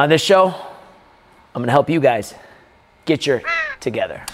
On this show, I'm gonna help you guys get your together.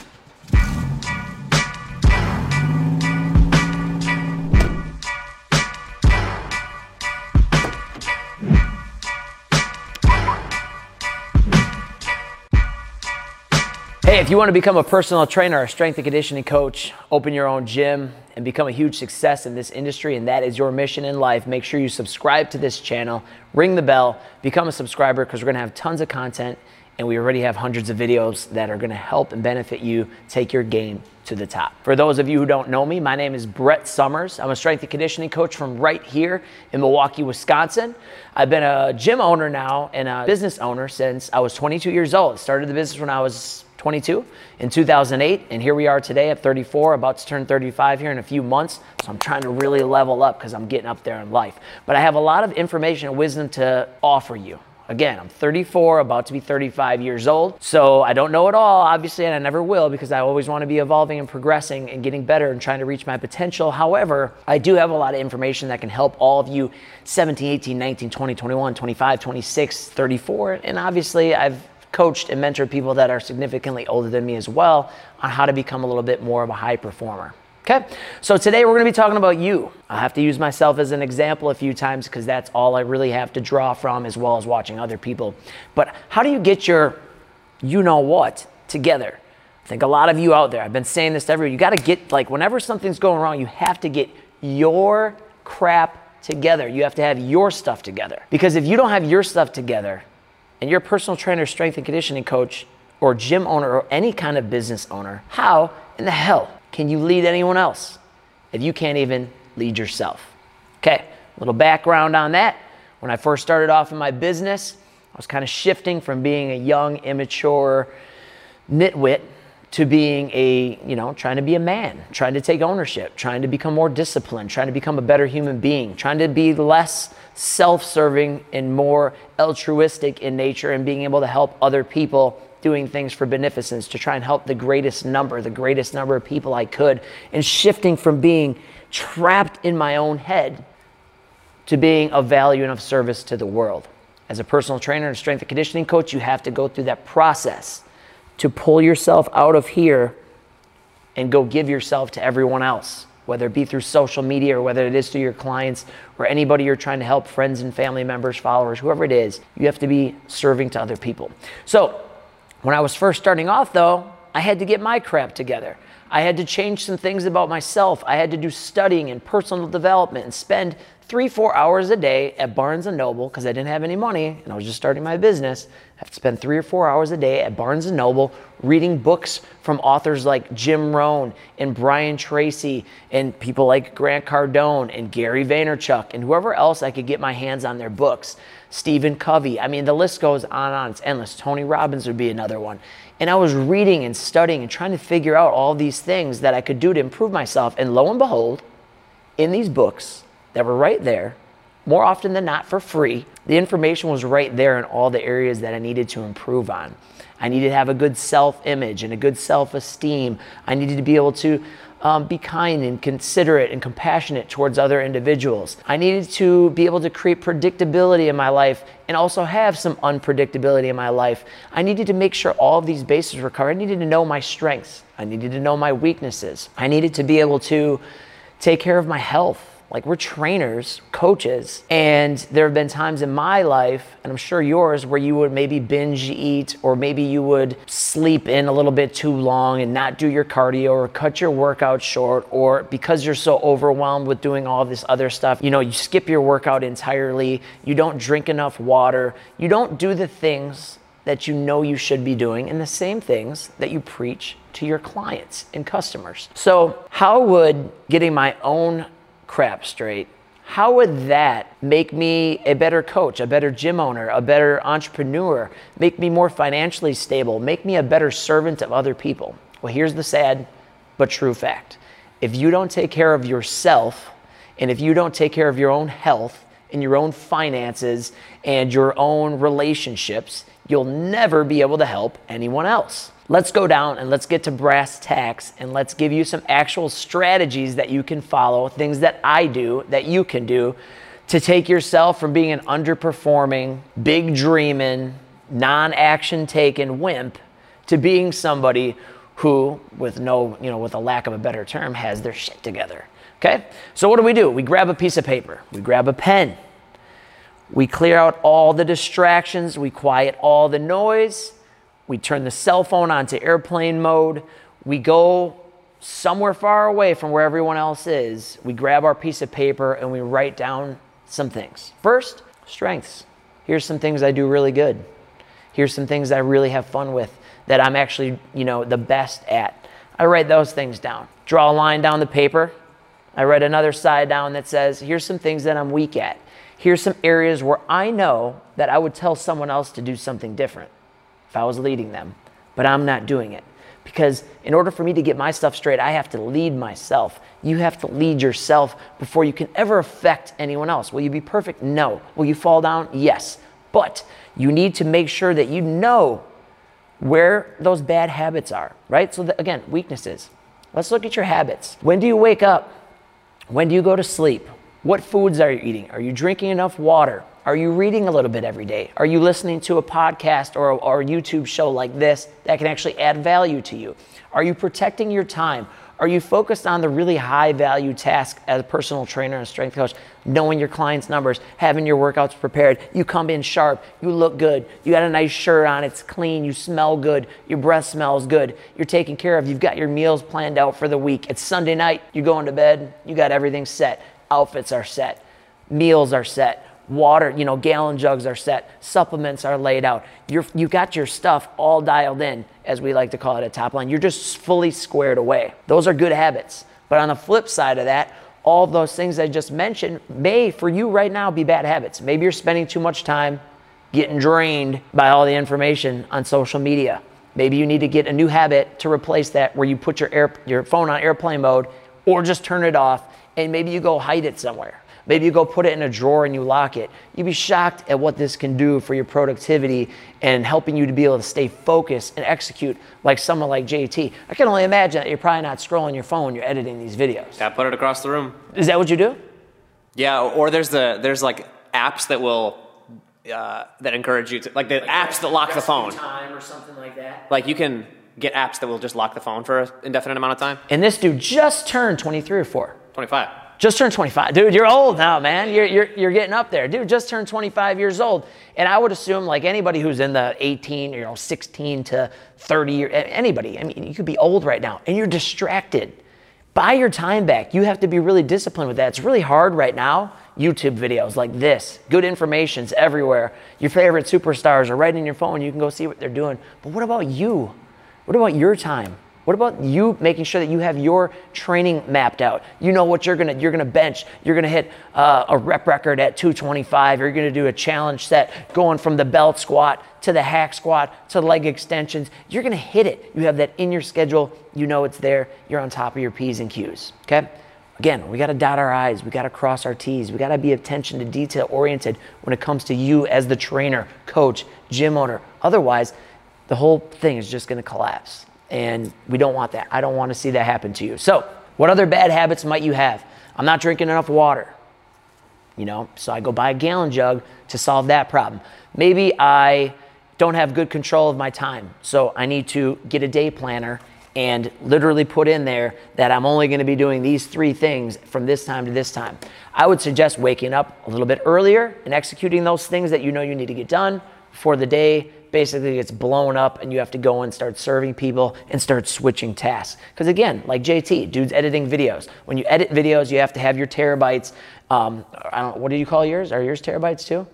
If you want to become a personal trainer a strength and conditioning coach, open your own gym, and become a huge success in this industry, and that is your mission in life, make sure you subscribe to this channel, ring the bell, become a subscriber because we're going to have tons of content, and we already have hundreds of videos that are going to help and benefit you take your game to the top. For those of you who don't know me, my name is Brett Summers. I'm a strength and conditioning coach from right here in Milwaukee, Wisconsin. I've been a gym owner now and a business owner since I was 22 years old. Started the business when I was 22 in 2008, and here we are today at 34, about to turn 35 here in a few months. So I'm trying to really level up because I'm getting up there in life. But I have a lot of information and wisdom to offer you. Again, I'm 34, about to be 35 years old. So I don't know it all, obviously, and I never will because I always want to be evolving and progressing and getting better and trying to reach my potential. However, I do have a lot of information that can help all of you 17, 18, 19, 20, 21, 25, 26, 34. And obviously, I've coached and mentored people that are significantly older than me as well on how to become a little bit more of a high performer. Okay, so today we're gonna be talking about you. I have to use myself as an example a few times because that's all I really have to draw from as well as watching other people. But how do you get your you know what together? I think a lot of you out there, I've been saying this to everyone, you gotta get, like, whenever something's going wrong, you have to get your crap together. You have to have your stuff together. Because if you don't have your stuff together, and you're a personal trainer, strength and conditioning coach, or gym owner, or any kind of business owner, how in the hell can you lead anyone else if you can't even lead yourself? Okay, a little background on that. When I first started off in my business, I was kind of shifting from being a young, immature nitwit to being a, you know, trying to be a man, trying to take ownership, trying to become more disciplined, trying to become a better human being, trying to be less self serving and more altruistic in nature and being able to help other people doing things for beneficence to try and help the greatest number, the greatest number of people I could, and shifting from being trapped in my own head to being of value and of service to the world. As a personal trainer and strength and conditioning coach, you have to go through that process to pull yourself out of here and go give yourself to everyone else whether it be through social media or whether it is to your clients or anybody you're trying to help, friends and family members, followers, whoever it is, you have to be serving to other people. So, when I was first starting off, though, I had to get my crap together. I had to change some things about myself. I had to do studying and personal development and spend three, four hours a day at Barnes and Noble because I didn't have any money and I was just starting my business. I have to spend three or four hours a day at Barnes and Noble reading books from authors like Jim Rohn and Brian Tracy and people like Grant Cardone and Gary Vaynerchuk and whoever else I could get my hands on their books. Stephen Covey. I mean, the list goes on and on. It's endless. Tony Robbins would be another one. And I was reading and studying and trying to figure out all these things that I could do to improve myself. And lo and behold, in these books, that were right there, more often than not for free. The information was right there in all the areas that I needed to improve on. I needed to have a good self image and a good self esteem. I needed to be able to um, be kind and considerate and compassionate towards other individuals. I needed to be able to create predictability in my life and also have some unpredictability in my life. I needed to make sure all of these bases were covered. I needed to know my strengths, I needed to know my weaknesses, I needed to be able to take care of my health. Like we're trainers, coaches, and there have been times in my life, and I'm sure yours, where you would maybe binge eat or maybe you would sleep in a little bit too long and not do your cardio or cut your workout short, or because you're so overwhelmed with doing all this other stuff, you know, you skip your workout entirely, you don't drink enough water, you don't do the things that you know you should be doing and the same things that you preach to your clients and customers. So, how would getting my own crap straight, how would that make me a better coach, a better gym owner, a better entrepreneur, make me more financially stable, make me a better servant of other people? Well, here's the sad but true fact. If you don't take care of yourself, and if you don't take care of your own health and your own finances and your own relationships, you'll never be able to help anyone else. Let's go down and let's get to brass tacks and let's give you some actual strategies that you can follow, things that I do that you can do to take yourself from being an underperforming, big dreaming, non action taken wimp to being somebody who, with no, you know, with a lack of a better term, has their shit together. Okay? So what do we do? We grab a piece of paper, we grab a pen, we clear out all the distractions, we quiet all the noise, we turn the cell phone onto airplane mode, we go somewhere far away from where everyone else is, we grab our piece of paper and we write down some things. First, strengths. Here's some things I do really good. Here's some things I really have fun with that I'm actually, you know, the best at. I write those things down. Draw a line down the paper. I write another side down that says, here's some things that I'm weak at. Here's some areas where I know that I would tell someone else to do something different if I was leading them, but I'm not doing it. Because in order for me to get my stuff straight, I have to lead myself. You have to lead yourself before you can ever affect anyone else. Will you be perfect? No. Will you fall down? Yes. But you need to make sure that you know where those bad habits are, right? So, again, weaknesses. Let's look at your habits. When do you wake up? When do you go to sleep? What foods are you eating? Are you drinking enough water? Are you reading a little bit every day? Are you listening to a podcast or a, or a YouTube show like this that can actually add value to you? Are you protecting your time? Are you focused on the really high value task as a personal trainer and strength coach, knowing your clients' numbers, having your workouts prepared? You come in sharp, you look good, you got a nice shirt on, it's clean, you smell good, your breath smells good, you're taken care of, you've got your meals planned out for the week. It's Sunday night, you're going to bed, you got everything set. Outfits are set, meals are set water, you know, gallon jugs are set, supplements are laid out. You're, you got your stuff all dialed in, as we like to call it at Top Line. You're just fully squared away. Those are good habits. But on the flip side of that, all of those things I just mentioned may, for you right now, be bad habits. Maybe you're spending too much time getting drained by all the information on social media. Maybe you need to get a new habit to replace that where you put your, air, your phone on airplane mode or just turn it off and maybe you go hide it somewhere Maybe you go put it in a drawer and you lock it. You'd be shocked at what this can do for your productivity and helping you to be able to stay focused and execute like someone like JT. I can only imagine that you're probably not scrolling your phone, when you're editing these videos. Yeah, put it across the room. Is that what you do? Yeah, or there's the there's like apps that will uh, that encourage you to like the like apps that lock the phone. Time or something like that. Like you can get apps that will just lock the phone for an indefinite amount of time. And this dude just turned 23 or 4. 25. Just turned 25. Dude, you're old now, man. You're, you're, you're getting up there. Dude, just turned 25 years old. And I would assume, like anybody who's in the 18, you know, 16 to 30, anybody, I mean, you could be old right now and you're distracted. Buy your time back. You have to be really disciplined with that. It's really hard right now. YouTube videos like this, good information's everywhere. Your favorite superstars are right in your phone. You can go see what they're doing. But what about you? What about your time? What about you making sure that you have your training mapped out? You know what you're gonna you're gonna bench. You're gonna hit uh, a rep record at 225. You're gonna do a challenge set going from the belt squat to the hack squat to leg extensions. You're gonna hit it. You have that in your schedule. You know it's there. You're on top of your p's and q's. Okay. Again, we got to dot our I's, we got to cross our T's, we got to be attention to detail oriented when it comes to you as the trainer, coach, gym owner. Otherwise, the whole thing is just going to collapse. And we don't want that. I don't want to see that happen to you. So, what other bad habits might you have? I'm not drinking enough water. You know, so I go buy a gallon jug to solve that problem. Maybe I don't have good control of my time. So I need to get a day planner and literally put in there that I'm only going to be doing these three things from this time to this time. I would suggest waking up a little bit earlier and executing those things that you know you need to get done for the day basically gets blown up and you have to go and start serving people and start switching tasks. Because again, like JT, dude's editing videos. When you edit videos, you have to have your terabytes. Um, I don't. What do you call yours? Are yours terabytes too?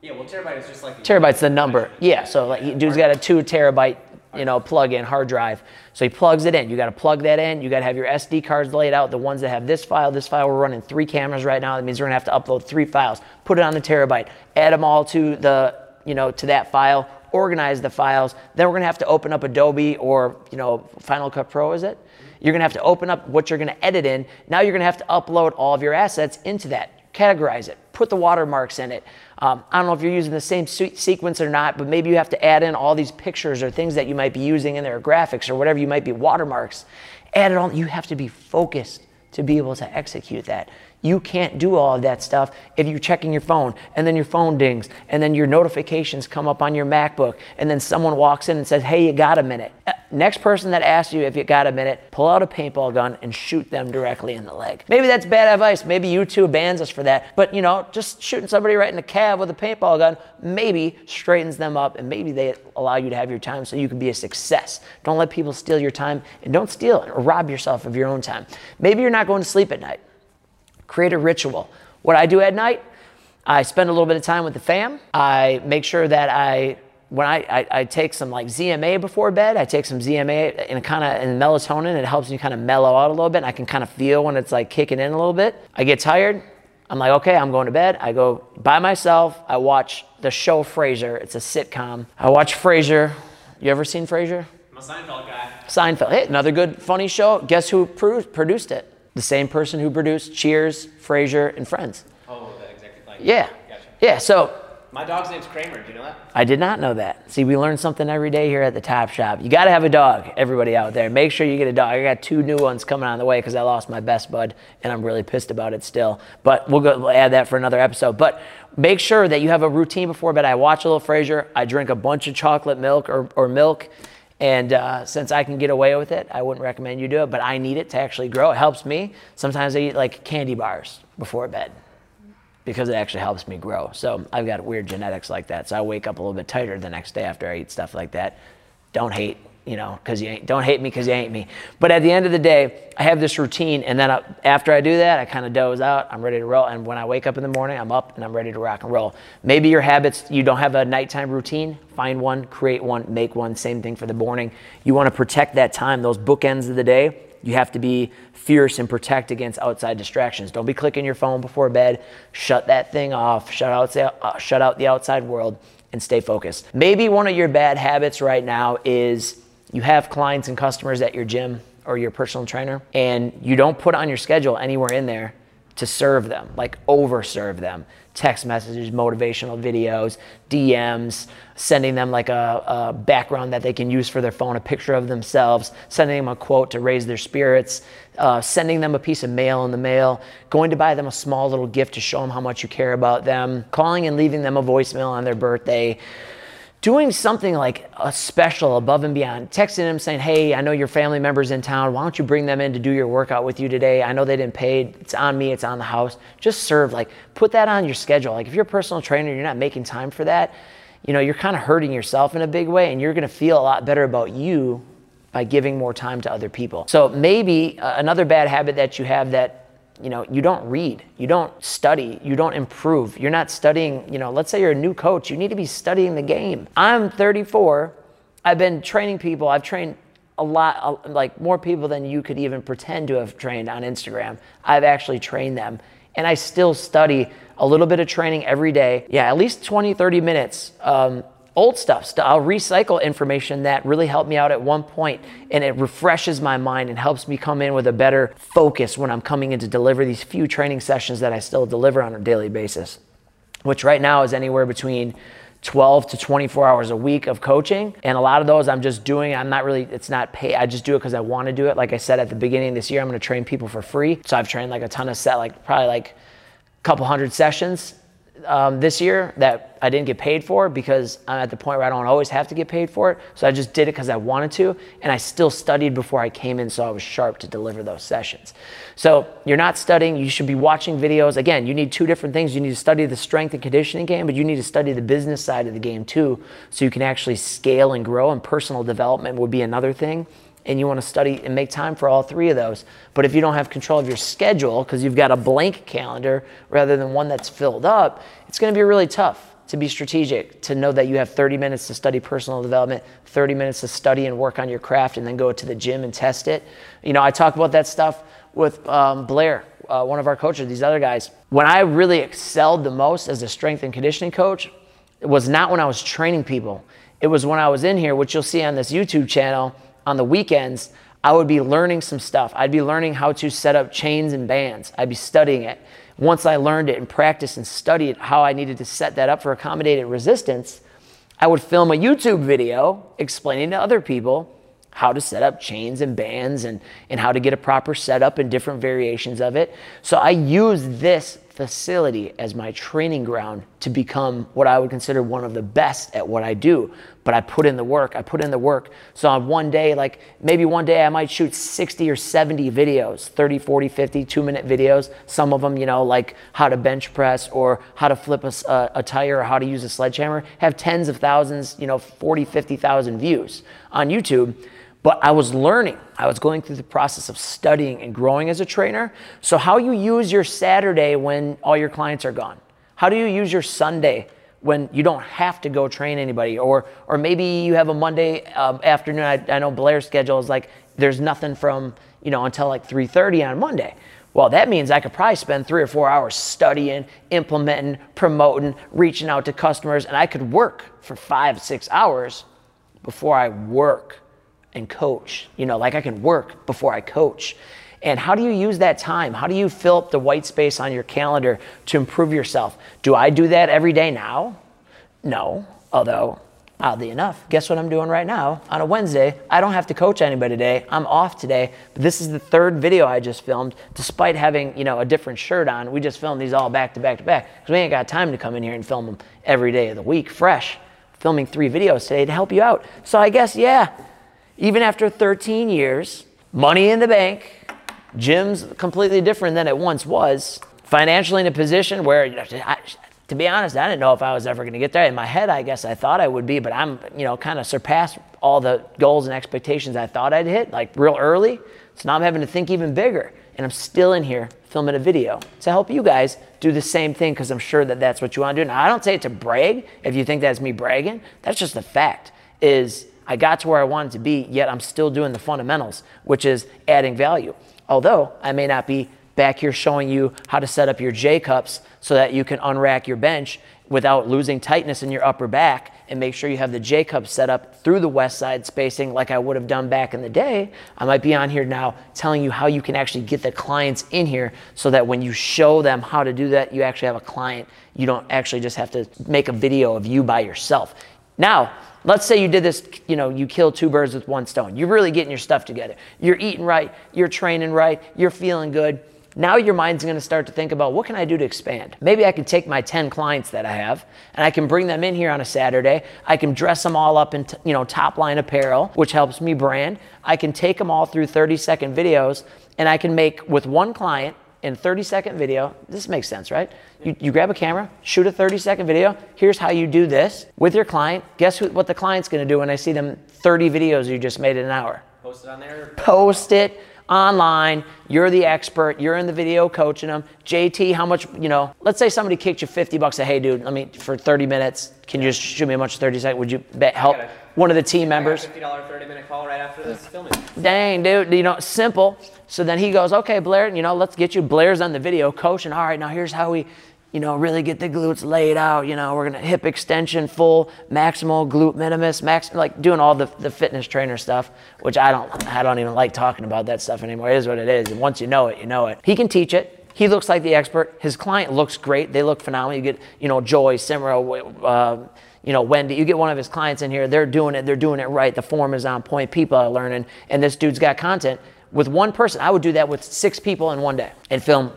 Yeah, well, terabyte is just like terabytes the number. Yeah, so like dude's got a two terabyte you know plug-in hard drive. So he plugs it in. You got to plug that in. You got to have your SD cards laid out. The ones that have this file, this file. We're running three cameras right now. That means we're gonna have to upload three files. Put it on the terabyte. Add them all to the you know, to that file, organize the files. Then we're gonna have to open up Adobe or, you know, Final Cut Pro, is it? You're gonna have to open up what you're gonna edit in. Now you're gonna have to upload all of your assets into that, categorize it, put the watermarks in it. Um, I don't know if you're using the same sequence or not, but maybe you have to add in all these pictures or things that you might be using in there, graphics or whatever you might be, watermarks. Add it all. You have to be focused to be able to execute that. You can't do all of that stuff if you're checking your phone and then your phone dings and then your notifications come up on your MacBook and then someone walks in and says, Hey, you got a minute. Uh, next person that asks you if you got a minute, pull out a paintball gun and shoot them directly in the leg. Maybe that's bad advice. Maybe YouTube bans us for that. But you know, just shooting somebody right in the calf with a paintball gun maybe straightens them up and maybe they allow you to have your time so you can be a success. Don't let people steal your time and don't steal it or rob yourself of your own time. Maybe you're not going to sleep at night. Create a ritual. What I do at night, I spend a little bit of time with the fam. I make sure that I when I, I, I, take some like ZMA before bed, I take some ZMA and kind of and melatonin. It helps me kind of mellow out a little bit. And I can kind of feel when it's like kicking in a little bit. I get tired. I'm like, okay, I'm going to bed. I go by myself. I watch the show Frasier. It's a sitcom. I watch Frasier. You ever seen Frasier? I'm a Seinfeld guy. Seinfeld. Hey, another good funny show. Guess who produced it? The same person who produced Cheers, Frasier, and Friends. Oh, the executive. Like, yeah. Gotcha. Yeah. So. My dog's name's Kramer. Do you know that? I did not know that. See, we learn something every day here at the Top Shop. You got to have a dog, everybody out there. Make sure you get a dog. I got two new ones coming on the way because I lost my best bud, and I'm really pissed about it still. But we'll go we'll add that for another episode. But make sure that you have a routine before bed. I watch a little Frasier. I drink a bunch of chocolate milk or, or milk. And uh, since I can get away with it, I wouldn't recommend you do it, but I need it to actually grow. It helps me. Sometimes I eat like candy bars before bed because it actually helps me grow. So I've got weird genetics like that. So I wake up a little bit tighter the next day after I eat stuff like that. Don't hate you know, because you ain't, don't hate me because you ain't me. But at the end of the day, I have this routine, and then I, after I do that, I kind of doze out. I'm ready to roll, and when I wake up in the morning, I'm up and I'm ready to rock and roll. Maybe your habits, you don't have a nighttime routine. Find one, create one, make one. Same thing for the morning. You want to protect that time, those bookends of the day. You have to be fierce and protect against outside distractions. Don't be clicking your phone before bed. Shut that thing off. Shut out, uh, shut out the outside world and stay focused. Maybe one of your bad habits right now is you have clients and customers at your gym or your personal trainer, and you don't put on your schedule anywhere in there to serve them, like over serve them. Text messages, motivational videos, DMs, sending them like a, a, background that they can use for their phone, a picture of themselves, sending them a quote to raise their spirits, uh, sending them a piece of mail in the mail, going to buy them a small little gift to show them how much you care about them, calling and leaving them a voicemail on their birthday doing something like a special above and beyond, texting them saying, Hey, I know your family member's in town. Why don't you bring them in to do your workout with you today? I know they didn't pay. It's on me, it's on the house. Just serve, like, put that on your schedule. Like, if you're a personal trainer, you're not making time for that, you know, you're kind of hurting yourself in a big way, and you're gonna feel a lot better about you by giving more time to other people. So, maybe uh, another bad habit that you have that you know you don't read you don't study you don't improve. You're not studying you know let's say you're a new coach you need to be studying the game. I'm 34 i've been training people. I've trained a lot like more people than you could even pretend to have trained on instagram. I've actually trained them. And i still study a little bit of training every day. Yeah at least 20 30 minutes um, old stuff. I'll recycle information that really helped me out at one point and it refreshes my mind and helps me come in with a better focus when I'm coming in to deliver these few training sessions that I still deliver on a daily basis, which right now is anywhere between 12 to 24 hours a week of coaching. And a lot of those I'm just doing, I'm not really, it's not pay. I just do it because I want to do it. Like I said at the beginning of this year, I'm going to train people for free. So I've trained like a ton of set, like probably like a couple hundred sessions um, this year that I didn't get paid for because I'm at the point where I don't always have to get paid for it. So I just did it because I wanted to, and I still studied before I came in, so I was sharp to deliver those sessions. So you're not studying; you should be watching videos. Again, you need two different things. You need to study the strength and conditioning game, but you need to study the business side of the game too, so you can actually scale and grow. And personal development would be another thing and you want to study and make time for all three of those. But if you don't have control of your schedule because you've got a blank calendar rather than one that's filled up, it's going to be really tough to be strategic, to know that you have 30 minutes to study personal development, 30 minutes to study and work on your craft, and then go to the gym and test it. You know, I talk about that stuff with um, Blair, uh, one of our coaches, these other guys. When I really excelled the most as a strength and conditioning coach, it was not when I was training people. It was when I was in here, which you'll see on this YouTube channel on the weekends, I would be learning some stuff. I'd be learning how to set up chains and bands. I'd be studying it. Once I learned it and practiced and studied how I needed to set that up for accommodated resistance, I would film a YouTube video explaining to other people how to set up chains and bands and, and how to get a proper setup and different variations of it. So I use this facility as my training ground to become what I would consider one of the best at what I do. But I put in the work, I put in the work. So on one day, like maybe one day I might shoot 60 or 70 videos, 30, 40, 50, two minute videos. Some of them, you know, like how to bench press or how to flip a, a, tire or how to use a sledgehammer, have tens of thousands, you know, 40, 50,000 views on YouTube. But I was learning. I was going through the process of studying and growing as a trainer. So, how you use your Saturday when all your clients are gone? How do you use your Sunday when you don't have to go train anybody? Or, or maybe you have a Monday um, afternoon. I, I know Blair's schedule is like there's nothing from you know until like 3:30 on Monday. Well, that means I could probably spend three or four hours studying, implementing, promoting, reaching out to customers, and I could work for five, six hours before I work and coach. You know, like I can work before I coach. And how do you use that time? How do you fill up the white space on your calendar to improve yourself? Do I do that every day now? No. Although, oddly enough, guess what I'm doing right now? On a Wednesday, I don't have to coach anybody today. I'm off today. But this is the third video I just filmed, despite having, you know, a different shirt on. We just filmed these all back to back to back because we ain't got time to come in here and film them every day of the week fresh. Filming three videos today to help you out. So I guess, yeah, even after 13 years, money in the bank, gym's completely different than it once was. Financially in a position where, you know, I, to be honest, I didn't know if I was ever going to get there. In my head, I guess I thought I would be, but I'm, you know, kind of surpassed all the goals and expectations I thought I'd hit, like real early. So now I'm having to think even bigger. And I'm still in here filming a video to help you guys do the same thing because I'm sure that that's what you want to do. Now, I don't say it to brag if you think that's me bragging. That's just a fact. Is I got to where I wanted to be, yet I'm still doing the fundamentals, which is adding value. Although I may not be back here showing you how to set up your J cups so that you can unrack your bench without losing tightness in your upper back and make sure you have the J cup set up through the west side spacing like I would have done back in the day. I might be on here now telling you how you can actually get the clients in here so that when you show them how to do that, you actually have a client. You don't actually just have to make a video of you by yourself. Now, let's say you did this, you know, you kill two birds with one stone. You're really getting your stuff together. You're eating right, you're training right, you're feeling good. Now your mind's to start to think about what can I do to expand? Maybe I can take my 10 clients that I have and I can bring them in here on a Saturday. I can dress them all up in, you know, top line apparel, which helps me brand. I can take them all through 30 second videos and I can make with one client in 30 second video. This makes sense, right? You, you grab a camera, shoot a 30 second video. Here's how you do this with your client. Guess who, what the client's gonna do when I see them 30 videos you just made in an hour? Post it on there. Post it online. You're the expert. You're in the video coaching them. JT, how much, you know, let's say somebody kicked you 50 bucks. Say, hey, dude, let me, for 30 minutes, can you just shoot me a bunch of 30 seconds? Would you bet, help one of the team members? $50 30 minute call right after this filming. Dang, dude, you know, simple. So then he goes, okay, Blair, you know, let's get you. Blair's on the video coaching. All right, now here's how we, you know, really get the glutes laid out. You know, we're gonna hip extension, full, maximal, glute minimus, max, like doing all the, the fitness trainer stuff, which I don't, I don't even like talking about that stuff anymore. It is what it is, and once you know it, you know it. He can teach it. He looks like the expert. His client looks great. They look phenomenal. You get, you know, Joy, Simra, uh, you know, Wendy, you get one of his clients in here, they're doing it, they're doing it right. The form is on point, people are learning, and this dude's got content. With one person, I would do that with six people in one day and film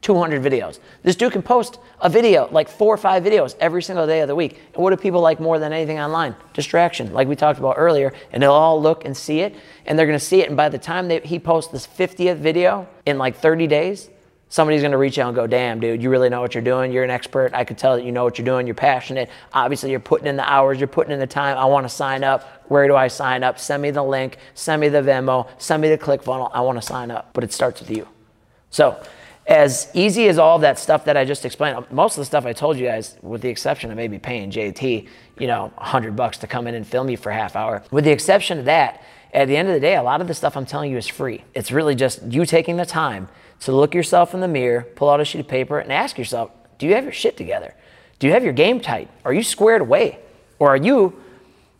200 videos. This dude can post a video, like four or five videos every single day of the week. And what do people like more than anything online? Distraction, like we talked about earlier. And they'll all look and see it, and they're gonna see it. And by the time they, he posts this 50th video in like 30 days, somebody's gonna reach out and go, damn, dude, you really know what you're doing. You're an expert. I could tell that you know what you're doing. You're passionate. Obviously, you're putting in the hours, you're putting in the time. I wanna sign up. Where do I sign up? Send me the link, send me the Venmo, send me the ClickFunnels. I wanna sign up. But it starts with you. So, as easy as all that stuff that I just explained, most of the stuff I told you guys, with the exception of maybe paying JT, you know, 100 bucks to come in and film you for a half hour, with the exception of that, at the end of the day, a lot of the stuff I'm telling you is free. It's really just you taking the time to look yourself in the mirror, pull out a sheet of paper, and ask yourself, do you have your shit together? Do you have your game tight? Are you squared away? Or are you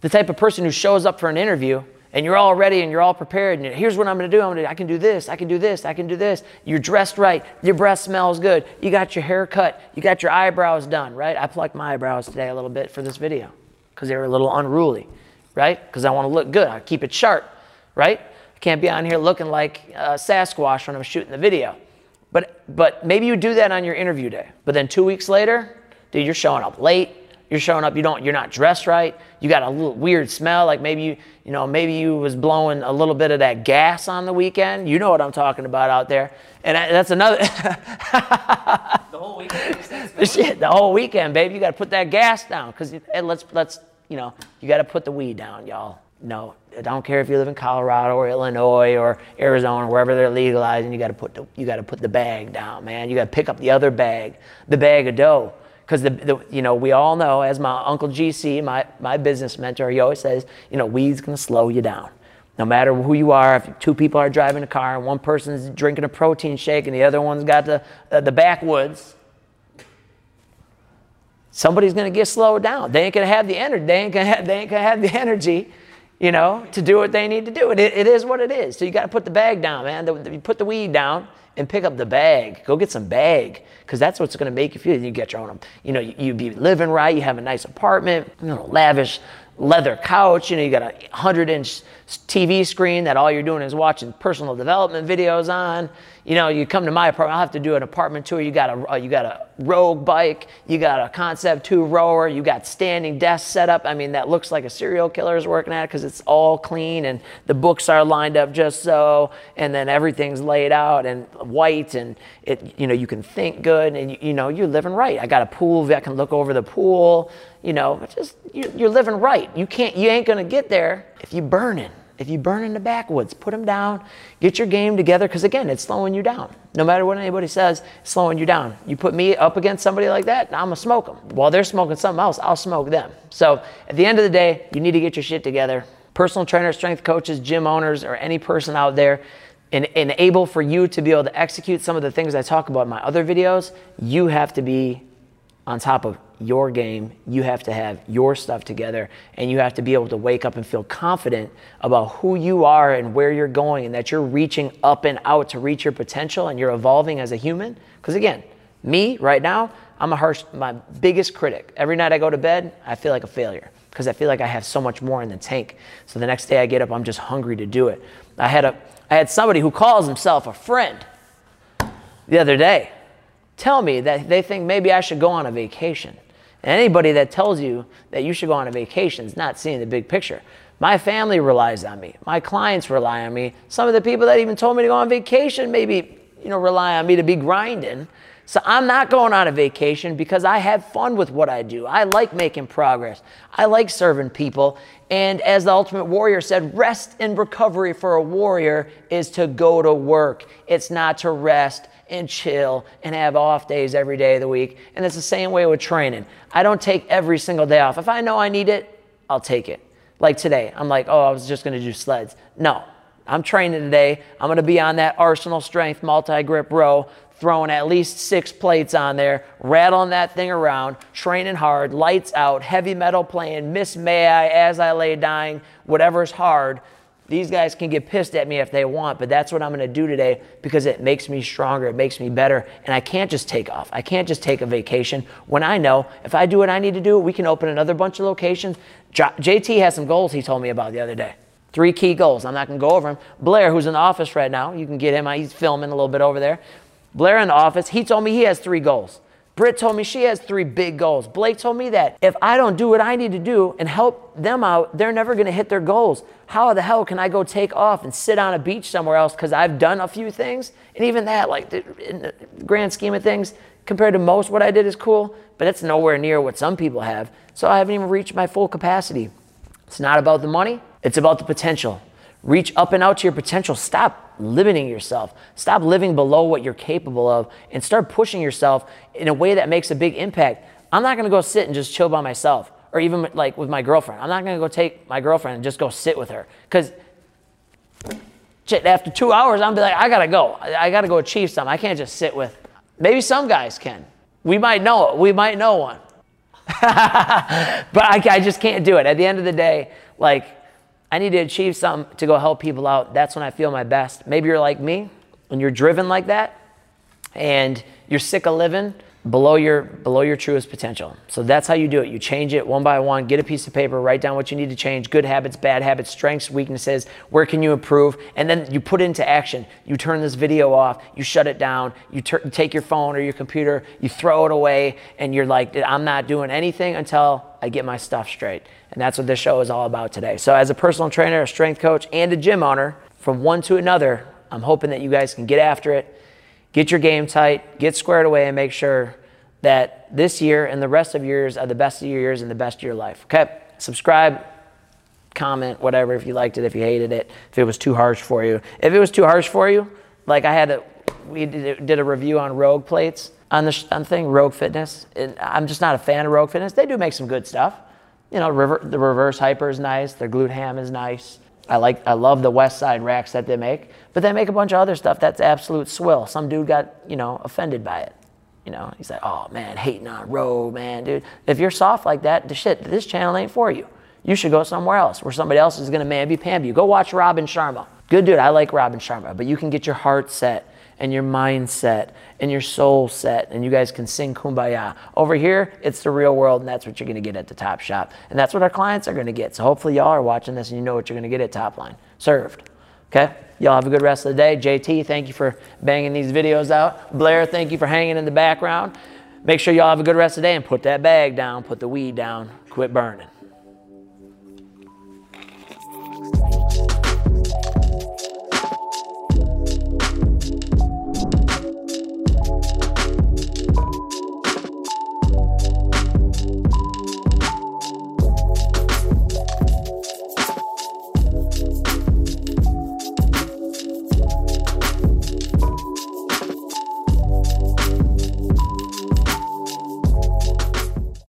the type of person who shows up for an interview and you're all ready and you're all prepared and here's what I'm going to do. I'm gonna, I can do this, I can do this, I can do this. You're dressed right, your breath smells good, you got your hair cut, you got your eyebrows done, right? I plucked my eyebrows today a little bit for this video because they were a little unruly. right? Because I want to look good. I keep it sharp, right? I can't be on here looking like uh, Sasquatch when I'm shooting the video. But, but maybe you do that on your interview day. But then two weeks later, dude, you're showing up late. You're showing up, you don't, you're not dressed right. You got a little weird smell, like maybe you, you know, maybe you was blowing a little bit of that gas on the weekend. You know what I'm talking about out there. And that's another. the whole weekend. Shit, the whole weekend, baby. You got to put that gas down, cause let's let's you know, you got to put the weed down, y'all. No, I don't care if you live in Colorado or Illinois or Arizona, wherever they're legalizing. You got to put the you got to put the bag down, man. You got to pick up the other bag, the bag of dough, because the, the you know we all know, as my uncle GC, my my business mentor, he always says, you know, weed's gonna slow you down. No matter who you are, if two people are driving a car and one person's drinking a protein shake and the other one's got the uh, the backwoods, somebody's going to get slowed down. They ain't going to have the energy. They ain't going to have, they ain't going to have the energy, you know, to do what they need to do. It, it is what it is. So you got to put the bag down, man. The, you put the weed down and pick up the bag. Go get some bag because that's what's going to make you feel. You get your own, you know, you, you be living right. You have a nice apartment, you know, lavish leather couch. You know, you got a 100 inch TV screen that all you're doing is watching personal development videos on. You know, you come to my apartment, I'll have to do an apartment tour. You got a, uh, you got a rogue bike, you got a concept two rower, you got standing desk set up. I mean, that looks like a serial killer is working at it because it's all clean and the books are lined up just so, and then everything's laid out and white and it, you know, you can think good and you, you know, you're living right. I got a pool that can look over the pool. You know, just you're living right. You can't, you ain't gonna get there if you're burning if you burn in the backwoods, put them down, get your game together, because again, it's slowing you down. No matter what anybody says, slowing you down. You put me up against somebody like that, I'm gonna smoke them. While they're smoking something else, I'll smoke them. So at the end of the day, you need to get your shit together. Personal trainers, strength coaches, gym owners, or any person out there, and enable for you to be able to execute some of the things I talk about in my other videos, you have to be on top of your game. You have to have your stuff together and you have to be able to wake up and feel confident about who you are and where you're going and that you're reaching up and out to reach your potential and you're evolving as a human. Because again, me right now, I'm a harsh, my biggest critic. Every night I go to bed, I feel like a failure because I feel like I have so much more in the tank. So the next day I get up, I'm just hungry to do it. I had a, I had somebody who calls himself a friend the other day tell me that they think maybe I should go on a vacation. And anybody that tells you that you should go on a vacation is not seeing the big picture. My family relies on me. My clients rely on me. Some of the people that even told me to go on vacation maybe, you know, rely on me to be grinding. So I'm not going on a vacation because I have fun with what I do. I like making progress. I like serving people. And as the Ultimate Warrior said, rest and recovery for a warrior is to go to work. It's not to rest and chill and have off days every day of the week. And it's the same way with training. I don't take every single day off. If I know I need it, I'll take it. Like today, I'm like, oh, I was just gonna do sleds. No, I'm training today. I'm gonna be on that Arsenal Strength multi grip row, throwing at least six plates on there, rattling that thing around, training hard, lights out, heavy metal playing, Miss May I as I lay dying, whatever's hard these guys can get pissed at me if they want, but that's what I'm going to do today because it makes me stronger, it makes me better, and I can't just take off. I can't just take a vacation when I know if I do what I need to do, we can open another bunch of locations. JT has some goals he told me about the other day. Three key goals. I'm not going to go over them. Blair, who's in the office right now, you can get him. He's filming a little bit over there. Blair in the office, he told me he has three goals. Britt told me she has three big goals. Blake told me that if I don't do what I need to do and help them out, they're never going to hit their goals. How the hell can I go take off and sit on a beach somewhere else because I've done a few things? And even that, like in the grand scheme of things, compared to most, what I did is cool, but it's nowhere near what some people have. So I haven't even reached my full capacity. It's not about the money, it's about the potential. Reach up and out to your potential. Stop limiting yourself. Stop living below what you're capable of and start pushing yourself in a way that makes a big impact. I'm not gonna go sit and just chill by myself or even like with my girlfriend. I'm not gonna go take my girlfriend and just go sit with her because after two hours, I'm be like, I gotta go. I gotta go achieve something. I can't just sit with. Maybe some guys can. We might know. it. We might know one. but I, I just can't do it. At the end of the day, like I need to achieve something to go help people out. That's when I feel my best. Maybe you're like me and you're driven like that and you're sick of living below your below your truest potential. So that's how you do it. You change it one by one, get a piece of paper, write down what you need to change, good habits, bad habits, strengths, weaknesses, where can you improve, and then you put into action. You turn this video off, you shut it down, you, take your phone or your computer, you throw it away and you're like I'm not doing anything until I get my stuff straight. And that's what this show is all about today. So as a personal trainer, a strength coach, and a gym owner, from one to another, I'm hoping that you guys can get after it get your game tight, get squared away, and make sure that this year and the rest of years are the best of your years and the best of your life. Okay? Subscribe, comment, whatever, if you liked it, if you hated it, if it was too harsh for you. If it was too harsh for you, like I had a, we did a review on Rogue plates on the on thing, Rogue Fitness. And I'm just not a fan of Rogue Fitness. They do make some good stuff. You know, river, the reverse hyper is nice. Their glute ham is nice. I like, I love the West Side racks that they make, but they make a bunch of other stuff that's absolute swill. Some dude got, you know, offended by it. You know, he's like, oh man, hating on Rogue, man, dude. If you're soft like that, the shit, this channel ain't for you. You should go somewhere else where somebody else is gonna mamby pamby you. Go watch Robin Sharma. Good dude, I like Robin Sharma, but you can get your heart set and your mindset and your soul set, and you guys can sing kumbaya. Over here, it's the real world, and that's what you're gonna get at the Top Shop. And that's what our clients are gonna get. So hopefully, y'all are watching this and you know what you're gonna get at Top Line. Served. Okay? Y'all have a good rest of the day. JT, thank you for banging these videos out. Blair, thank you for hanging in the background. Make sure y'all have a good rest of the day and put that bag down, put the weed down, quit burning.